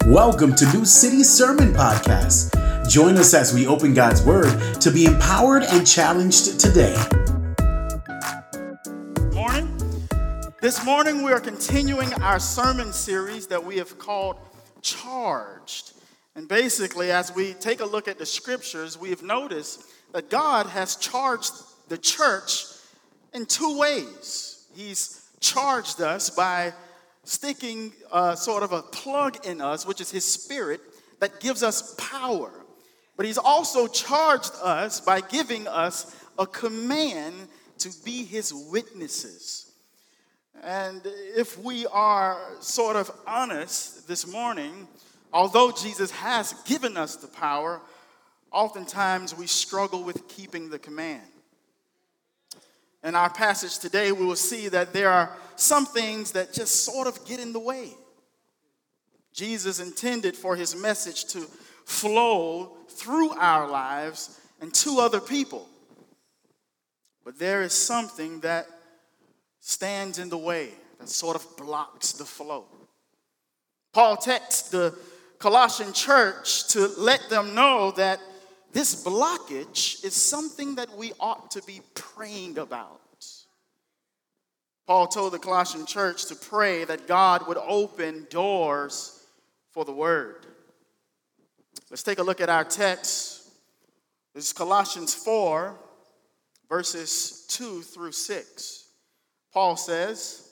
Welcome to New City Sermon Podcast. Join us as we open God's Word to be empowered and challenged today. Morning. This morning we are continuing our sermon series that we have called Charged. And basically, as we take a look at the scriptures, we have noticed that God has charged the church in two ways. He's charged us by sticking uh, sort of a plug in us, which is His Spirit, that gives us power. But He's also charged us by giving us a command to be His witnesses. And if we are sort of honest this morning, although Jesus has given us the power, oftentimes we struggle with keeping the command. In our passage today, we will see that there are some things that just sort of get in the way. Jesus intended for his message to flow through our lives and to other people. But there is something that stands in the way, that sort of blocks the flow. Paul texts the Colossian church to let them know that this blockage is something that we ought to be praying about. Paul told the Colossian church to pray that God would open doors for the word. Let's take a look at our text. This is Colossians 4, verses 2 through 6. Paul says,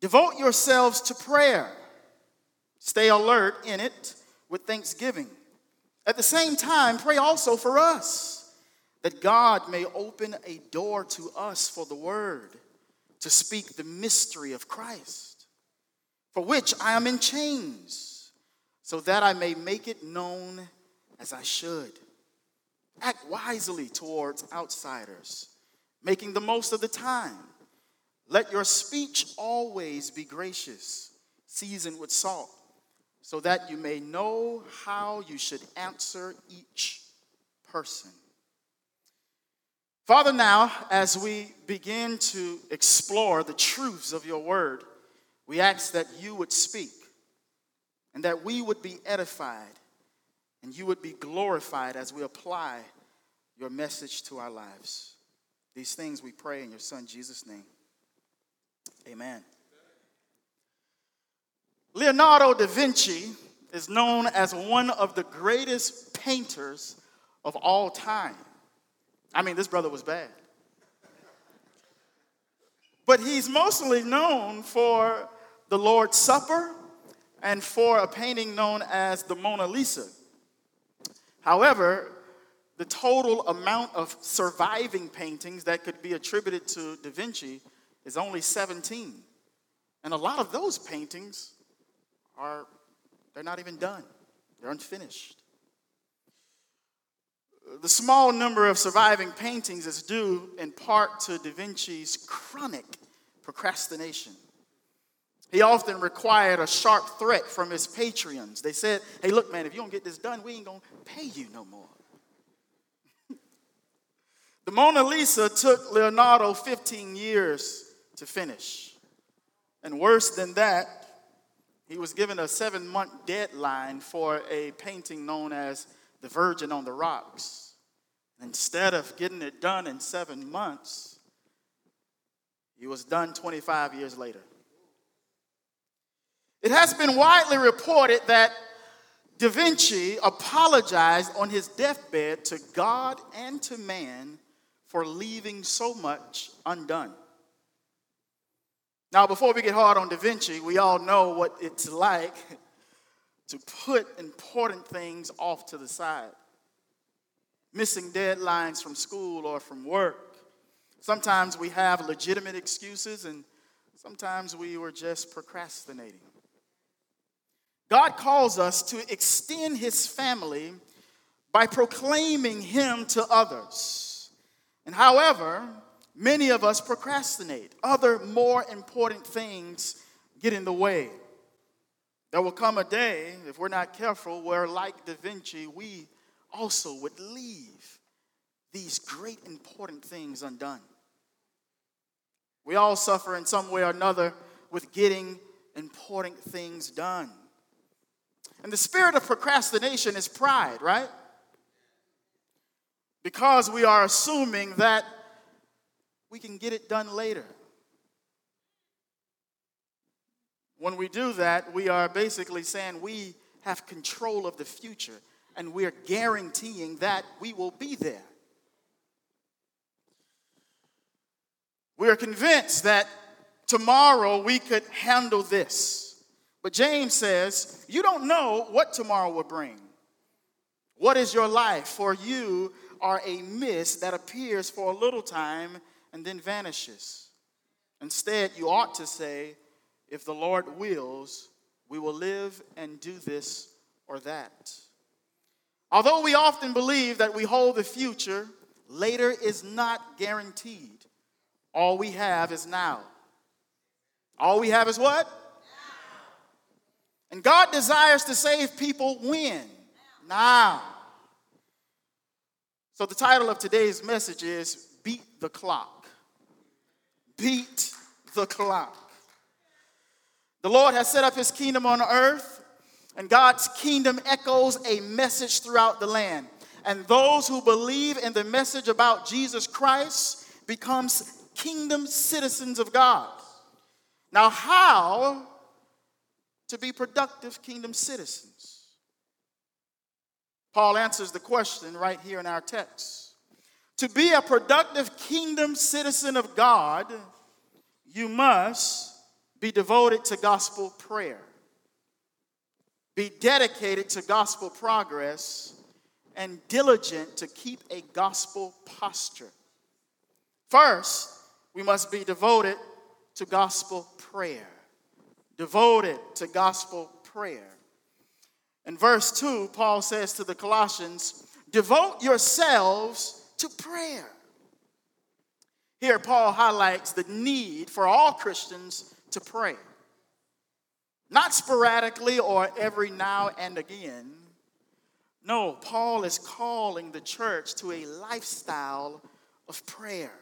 Devote yourselves to prayer, stay alert in it with thanksgiving. At the same time, pray also for us, that God may open a door to us for the word, to speak the mystery of Christ, for which I am in chains, so that I may make it known as I should. Act wisely towards outsiders, making the most of the time. Let your speech always be gracious, seasoned with salt so that you may know how you should answer each person. Father, now, as we begin to explore the truths of your word, we ask that you would speak and that we would be edified and you would be glorified as we apply your message to our lives. These things we pray in your Son, Jesus' name. Amen. Leonardo da Vinci is known as one of the greatest painters of all time. I mean, this brother was bad. But he's mostly known for the Lord's Supper and for a painting known as the Mona Lisa. However, the total amount of surviving paintings that could be attributed to Da Vinci is only 17. And a lot of those paintings are they're not even done. They're unfinished. The small number of surviving paintings is due in part to Da Vinci's chronic procrastination. He often required a sharp threat from his patrons. They said, Hey, look, man, if you don't get this done, we ain't gonna pay you no more. the Mona Lisa took Leonardo 15 years to finish. And worse than that, he was given a seven month deadline for a painting known as The Virgin on the Rocks. Instead of getting it done in seven months, he was done 25 years later. It has been widely reported that Da Vinci apologized on his deathbed to God and to man for leaving so much undone. Now, before we get hard on Da Vinci, we all know what it's like to put important things off to the side. Missing deadlines from school or from work. Sometimes we have legitimate excuses, and sometimes we were just procrastinating. God calls us to extend his family by proclaiming him to others. And however, Many of us procrastinate. Other more important things get in the way. There will come a day, if we're not careful, where, like Da Vinci, we also would leave these great important things undone. We all suffer in some way or another with getting important things done. And the spirit of procrastination is pride, right? Because we are assuming that we can get it done later. When we do that, we are basically saying we have control of the future and we're guaranteeing that we will be there. We are convinced that tomorrow we could handle this. But James says, You don't know what tomorrow will bring. What is your life? For you are a mist that appears for a little time and then vanishes. Instead, you ought to say, If the Lord wills, we will live and do this or that. Although we often believe that we hold the future, later is not guaranteed. All we have is now. All we have is what? And God desires to save people when? Now. So the title of today's message is Beat the Clock. Beat the clock. The Lord has set up his kingdom on earth, and God's kingdom echoes a message throughout the land. And those who believe in the message about Jesus Christ becomes kingdom citizens of God. Now, how to be productive kingdom citizens? Paul answers the question right here in our text. To be a productive kingdom citizen of God, you must be devoted to gospel prayer, be dedicated to gospel progress, and diligent to keep a gospel posture. First, we must be devoted to gospel prayer. Devoted to gospel prayer. In verse 2, Paul says to the Colossians, Devote yourselves to prayer. Here, Paul highlights the need for all Christians to pray. Not sporadically or every now and again. No, Paul is calling the church to a lifestyle of prayer.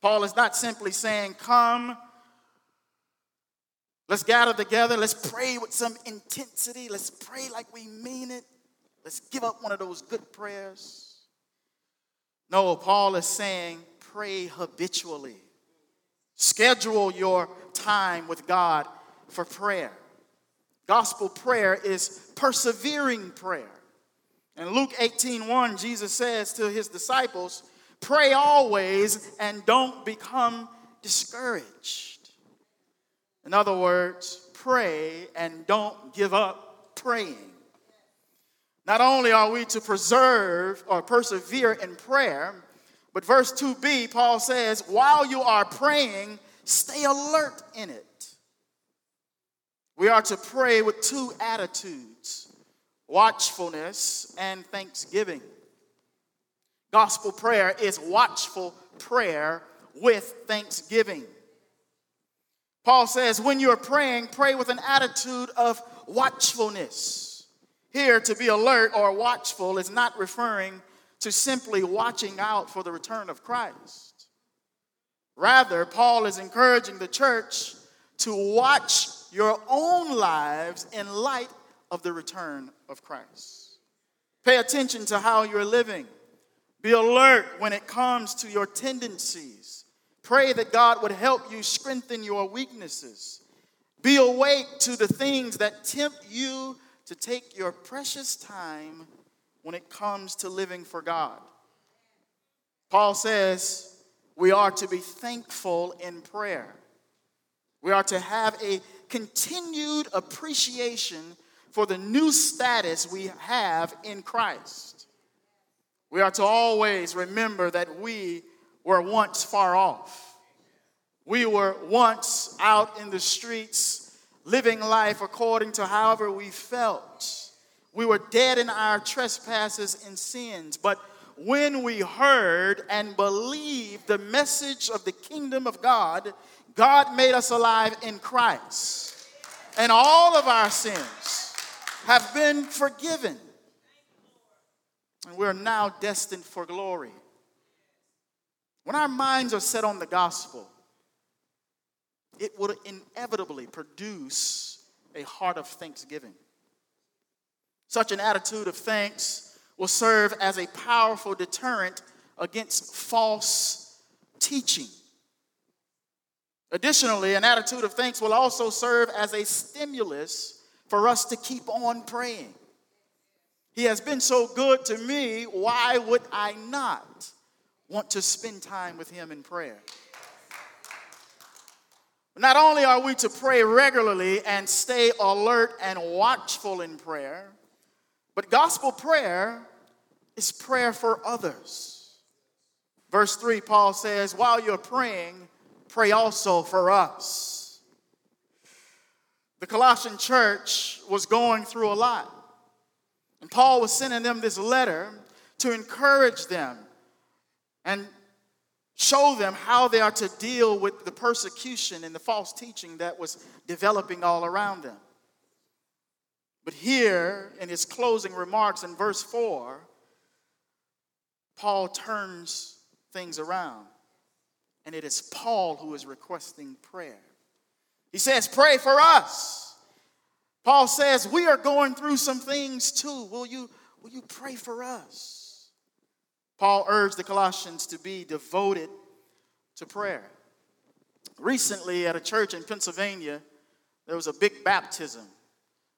Paul is not simply saying, Come, let's gather together, let's pray with some intensity, let's pray like we mean it, let's give up one of those good prayers. No, Paul is saying, Pray habitually. Schedule your time with God for prayer. Gospel prayer is persevering prayer. In Luke 18 1, Jesus says to his disciples, Pray always and don't become discouraged. In other words, pray and don't give up praying. Not only are we to preserve or persevere in prayer, but verse 2b, Paul says, while you are praying, stay alert in it. We are to pray with two attitudes watchfulness and thanksgiving. Gospel prayer is watchful prayer with thanksgiving. Paul says, when you're praying, pray with an attitude of watchfulness. Here, to be alert or watchful is not referring to simply watching out for the return of Christ. Rather, Paul is encouraging the church to watch your own lives in light of the return of Christ. Pay attention to how you're living. Be alert when it comes to your tendencies. Pray that God would help you strengthen your weaknesses. Be awake to the things that tempt you to take your precious time when it comes to living for God. Paul says we are to be thankful in prayer. We are to have a continued appreciation for the new status we have in Christ. We are to always remember that we were once far off. We were once out in the streets living life according to however we felt. We were dead in our trespasses and sins. But when we heard and believed the message of the kingdom of God, God made us alive in Christ. And all of our sins have been forgiven. And we're now destined for glory. When our minds are set on the gospel, it would inevitably produce a heart of thanksgiving. Such an attitude of thanks will serve as a powerful deterrent against false teaching. Additionally, an attitude of thanks will also serve as a stimulus for us to keep on praying. He has been so good to me, why would I not want to spend time with Him in prayer? Not only are we to pray regularly and stay alert and watchful in prayer, but gospel prayer is prayer for others. Verse 3, Paul says, While you're praying, pray also for us. The Colossian church was going through a lot. And Paul was sending them this letter to encourage them and show them how they are to deal with the persecution and the false teaching that was developing all around them. But here, in his closing remarks in verse 4, Paul turns things around. And it is Paul who is requesting prayer. He says, Pray for us. Paul says, We are going through some things too. Will you, will you pray for us? Paul urged the Colossians to be devoted to prayer. Recently, at a church in Pennsylvania, there was a big baptism.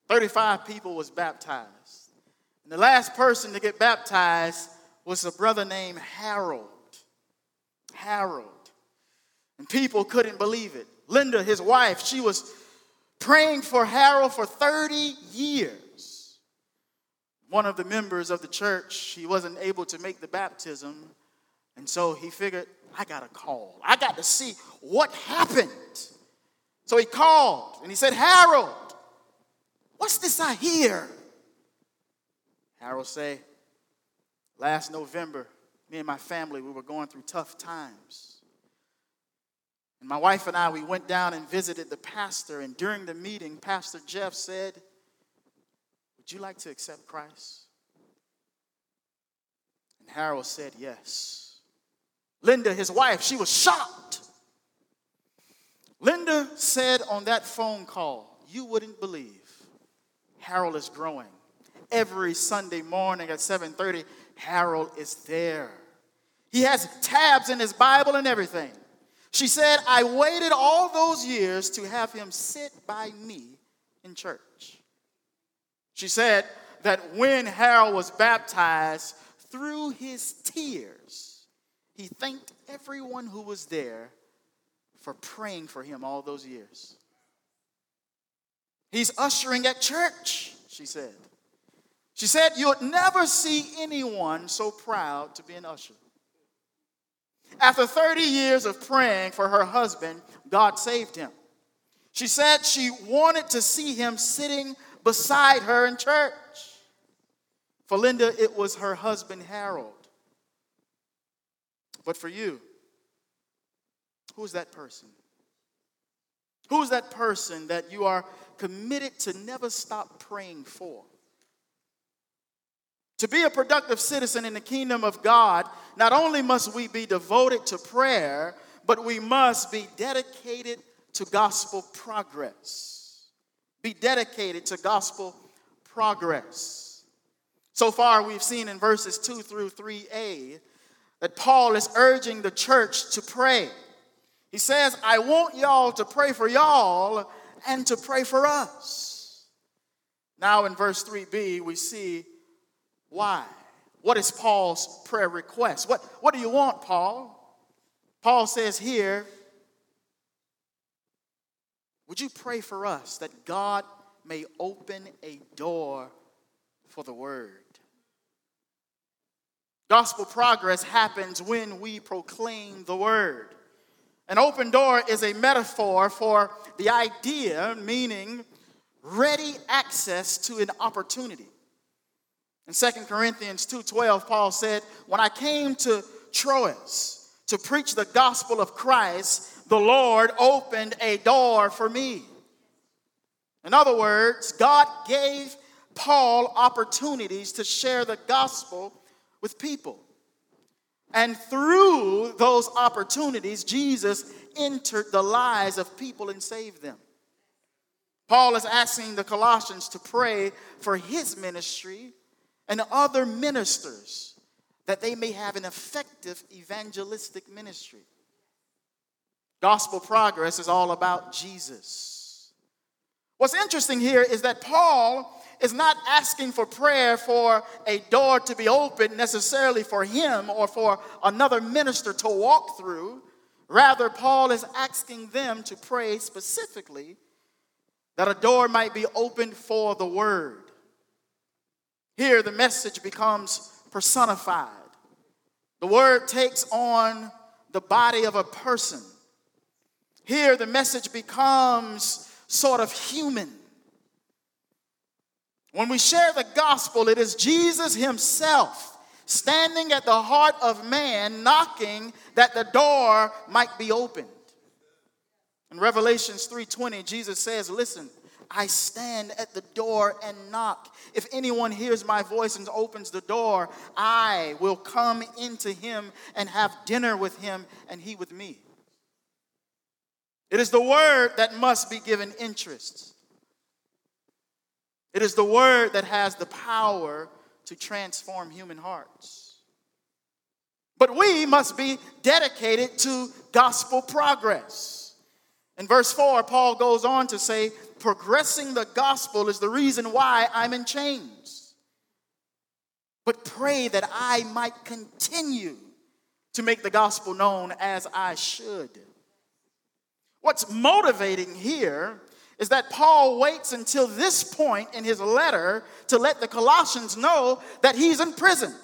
35 people was baptized. And the last person to get baptized was a brother named Harold. Harold. And people couldn't believe it. Linda, his wife, she was praying for Harold for 30 years one of the members of the church, he wasn't able to make the baptism. And so he figured, I got to call. I got to see what happened. So he called and he said, Harold, what's this I hear? Harold say, last November, me and my family, we were going through tough times. And my wife and I, we went down and visited the pastor. And during the meeting, Pastor Jeff said, would you like to accept Christ? And Harold said, Yes. Linda, his wife, she was shocked. Linda said on that phone call, You wouldn't believe Harold is growing. Every Sunday morning at 7:30, Harold is there. He has tabs in his Bible and everything. She said, I waited all those years to have him sit by me in church. She said that when Harold was baptized, through his tears, he thanked everyone who was there for praying for him all those years. He's ushering at church, she said. She said, You'll never see anyone so proud to be an usher. After 30 years of praying for her husband, God saved him. She said she wanted to see him sitting beside her in church. For Linda, it was her husband Harold. But for you, who's that person? Who's that person that you are committed to never stop praying for? To be a productive citizen in the kingdom of God, not only must we be devoted to prayer, but we must be dedicated to gospel progress be dedicated to gospel progress. So far, we've seen in verses 2 through 3a that Paul is urging the church to pray. He says, I want y'all to pray for y'all and to pray for us. Now, in verse 3b, we see why. What is Paul's prayer request? What, what do you want, Paul? Paul says here, would you pray for us that God may open a door for the word? Gospel progress happens when we proclaim the word. An open door is a metaphor for the idea, meaning ready access to an opportunity. In 2 Corinthians 2:12, Paul said, When I came to Troas to preach the gospel of Christ, the Lord opened a door for me. In other words, God gave Paul opportunities to share the gospel with people. And through those opportunities, Jesus entered the lives of people and saved them. Paul is asking the Colossians to pray for his ministry and other ministers that they may have an effective evangelistic ministry. Gospel progress is all about Jesus. What's interesting here is that Paul is not asking for prayer for a door to be opened necessarily for him or for another minister to walk through. Rather, Paul is asking them to pray specifically that a door might be opened for the word. Here, the message becomes personified. The word takes on the body of a person. Here, the message becomes sort of human. When we share the gospel, it is Jesus Himself standing at the heart of man, knocking that the door might be opened. In Revelations 3:20, Jesus says, "Listen, I stand at the door and knock. If anyone hears my voice and opens the door, I will come into him and have dinner with him and he with me." It is the word that must be given interest. It is the word that has the power to transform human hearts. But we must be dedicated to gospel progress. In verse 4, Paul goes on to say, Progressing the gospel is the reason why I'm in chains. But pray that I might continue to make the gospel known as I should. What's motivating here is that Paul waits until this point in his letter to let the Colossians know that he's in prison.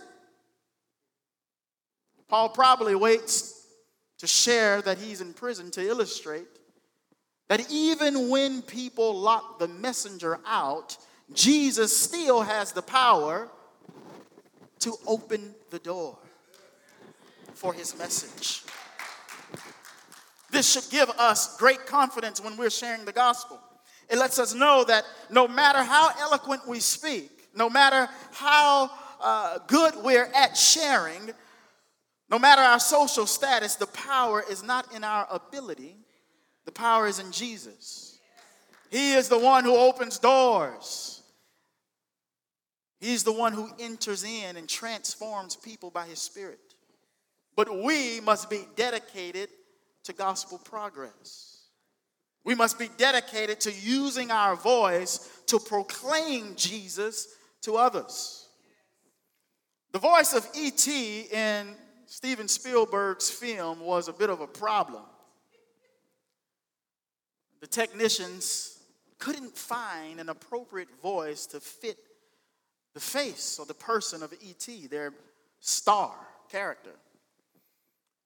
Paul probably waits to share that he's in prison to illustrate that even when people lock the messenger out, Jesus still has the power to open the door for his message. This should give us great confidence when we're sharing the gospel. It lets us know that no matter how eloquent we speak, no matter how uh, good we're at sharing, no matter our social status, the power is not in our ability, the power is in Jesus. He is the one who opens doors. He's the one who enters in and transforms people by his spirit. But we must be dedicated to gospel progress. We must be dedicated to using our voice to proclaim Jesus to others. The voice of E.T. in Steven Spielberg's film was a bit of a problem. The technicians couldn't find an appropriate voice to fit the face or the person of E.T., their star character.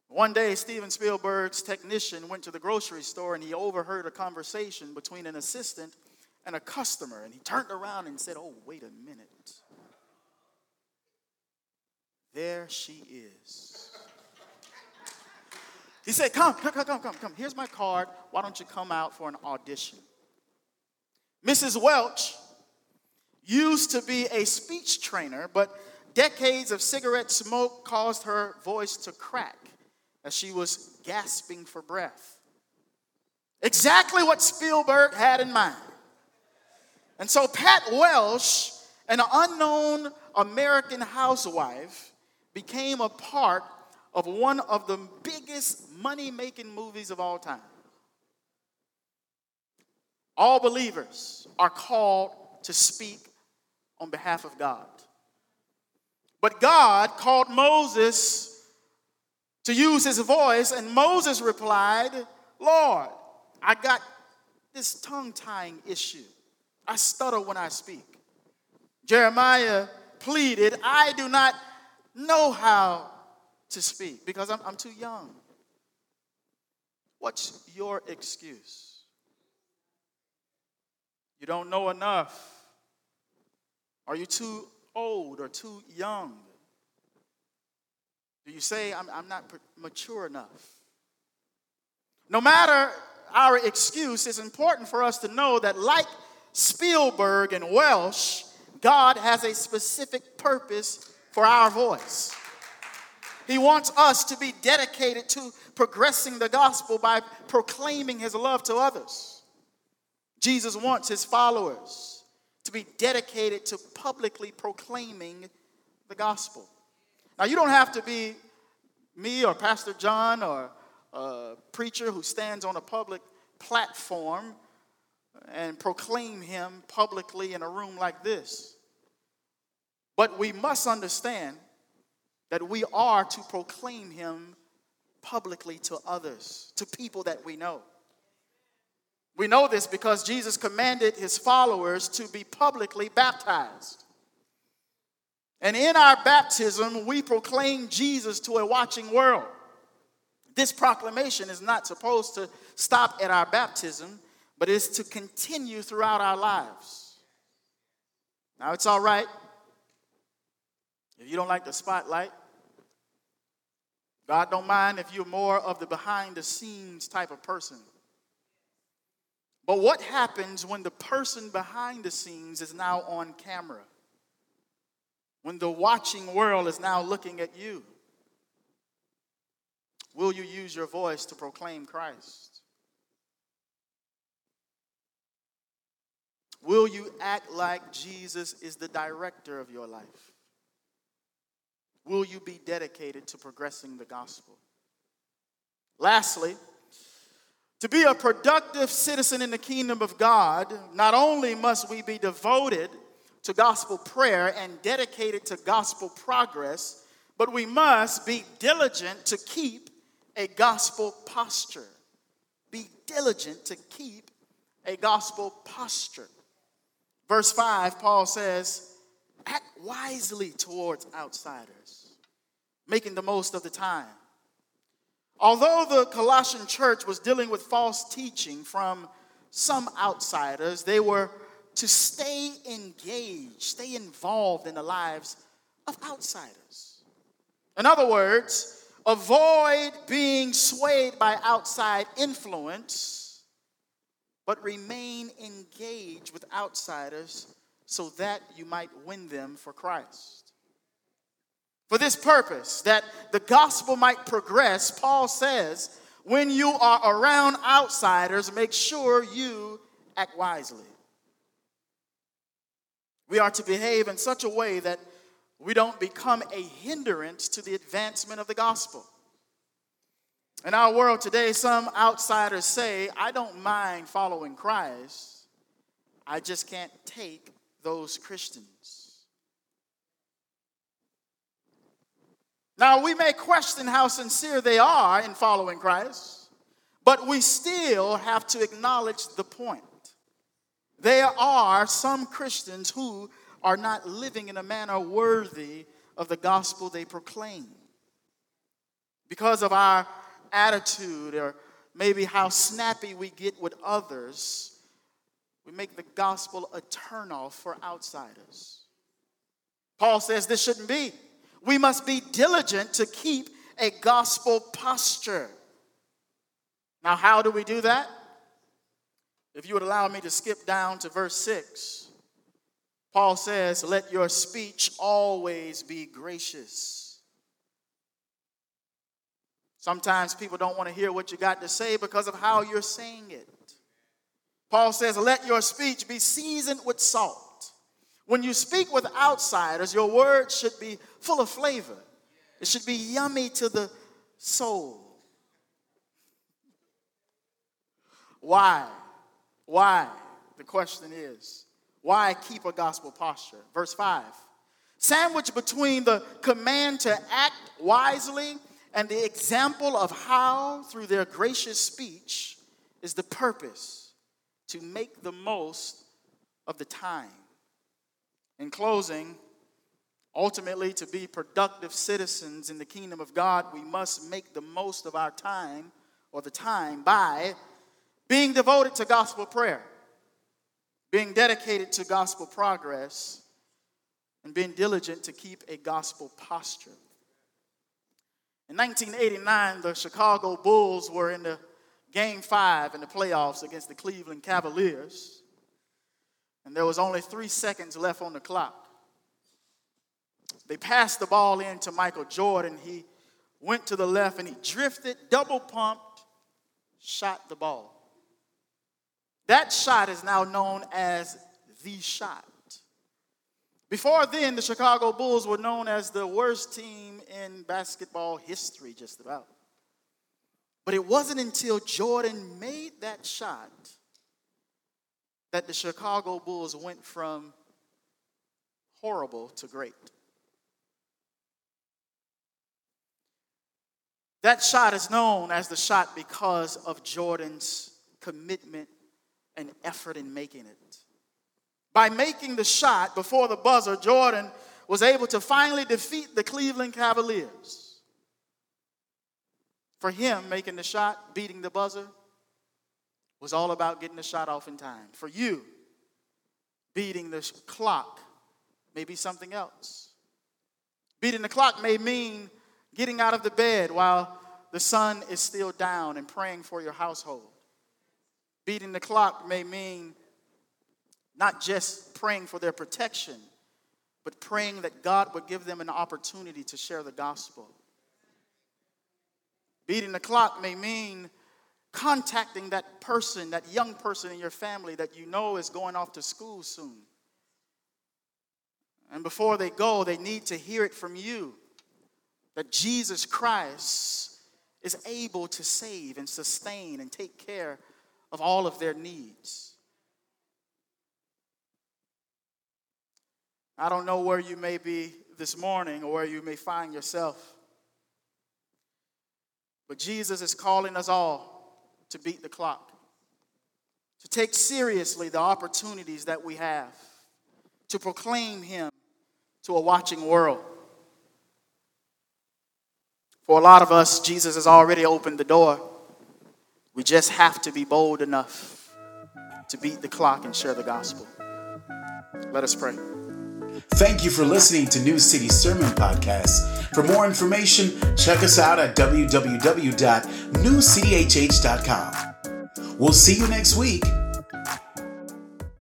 One day, Steven Spielberg's technician went to the grocery store and he overheard a conversation between an assistant and a customer. And he turned around and said, Oh, wait a minute. There she is. He said, Come, come, come, come, come. Here's my card. Why don't you come out for an audition? Mrs. Welsh used to be a speech trainer, but decades of cigarette smoke caused her voice to crack as she was gasping for breath. Exactly what Spielberg had in mind. And so Pat Welsh, an unknown American housewife, became a part of one of the biggest money making movies of all time. All believers are called to speak on behalf of God. But God called Moses to use his voice, and Moses replied, Lord, I got this tongue tying issue. I stutter when I speak. Jeremiah pleaded, I do not know how to speak because I'm, I'm too young. What's your excuse? You don't know enough. Are you too old or too young? Do you say, I'm, I'm not mature enough? No matter our excuse, it's important for us to know that, like Spielberg and Welsh, God has a specific purpose for our voice. He wants us to be dedicated to progressing the gospel by proclaiming his love to others. Jesus wants his followers to be dedicated to publicly proclaiming the gospel. Now, you don't have to be me or Pastor John or a preacher who stands on a public platform and proclaim him publicly in a room like this. But we must understand that we are to proclaim him publicly to others, to people that we know. We know this because Jesus commanded his followers to be publicly baptized. And in our baptism, we proclaim Jesus to a watching world. This proclamation is not supposed to stop at our baptism, but is to continue throughout our lives. Now, it's all right if you don't like the spotlight. God don't mind if you're more of the behind the scenes type of person. But what happens when the person behind the scenes is now on camera? When the watching world is now looking at you? Will you use your voice to proclaim Christ? Will you act like Jesus is the director of your life? Will you be dedicated to progressing the gospel? Lastly, to be a productive citizen in the kingdom of God, not only must we be devoted to gospel prayer and dedicated to gospel progress, but we must be diligent to keep a gospel posture. Be diligent to keep a gospel posture. Verse 5, Paul says, act wisely towards outsiders, making the most of the time. Although the Colossian church was dealing with false teaching from some outsiders, they were to stay engaged, stay involved in the lives of outsiders. In other words, avoid being swayed by outside influence, but remain engaged with outsiders so that you might win them for Christ. For this purpose, that the gospel might progress, Paul says, when you are around outsiders, make sure you act wisely. We are to behave in such a way that we don't become a hindrance to the advancement of the gospel. In our world today, some outsiders say, I don't mind following Christ, I just can't take those Christians. Now, we may question how sincere they are in following Christ, but we still have to acknowledge the point. There are some Christians who are not living in a manner worthy of the gospel they proclaim. Because of our attitude or maybe how snappy we get with others, we make the gospel a turnoff for outsiders. Paul says this shouldn't be. We must be diligent to keep a gospel posture. Now, how do we do that? If you would allow me to skip down to verse 6, Paul says, Let your speech always be gracious. Sometimes people don't want to hear what you got to say because of how you're saying it. Paul says, Let your speech be seasoned with salt when you speak with outsiders, your words should be full of flavor. It should be yummy to the soul. Why? Why? The question is, why keep a gospel posture? Verse 5. Sandwiched between the command to act wisely and the example of how, through their gracious speech, is the purpose to make the most of the time. In closing, ultimately, to be productive citizens in the kingdom of God, we must make the most of our time or the time by being devoted to gospel prayer, being dedicated to gospel progress, and being diligent to keep a gospel posture. In 1989, the Chicago Bulls were in the game five in the playoffs against the Cleveland Cavaliers and there was only three seconds left on the clock. They passed the ball in to Michael Jordan. He went to the left and he drifted, double pumped, shot the ball. That shot is now known as the shot. Before then, the Chicago Bulls were known as the worst team in basketball history, just about. But it wasn't until Jordan made that shot that the Chicago Bulls went from horrible to great. That shot is known as the shot because of Jordan's commitment and effort in making it. By making the shot before the buzzer, Jordan was able to finally defeat the Cleveland Cavaliers. For him, making the shot, beating the buzzer, was all about getting the shot off in time. For you, beating the clock may be something else. Beating the clock may mean getting out of the bed while the sun is still down and praying for your household. Beating the clock may mean not just praying for their protection, but praying that God would give them an opportunity to share the gospel. Beating the clock may mean contacting that person, that young person in your family that you know is going off to school soon. And before they go, they need to hear it from you that Jesus Christ is able to save and sustain and take care of all of their needs. I don't know where you may be this morning or where you may find yourself. But Jesus is calling us all to beat the clock, to take seriously the opportunities that we have, to proclaim Him to a watching world. For a lot of us, Jesus has already opened the door. We just have to be bold enough to beat the clock and share the gospel. Let us pray. Thank you for listening to New City Sermon Podcast. For more information, check us out at www.newcityhh.com. We'll see you next week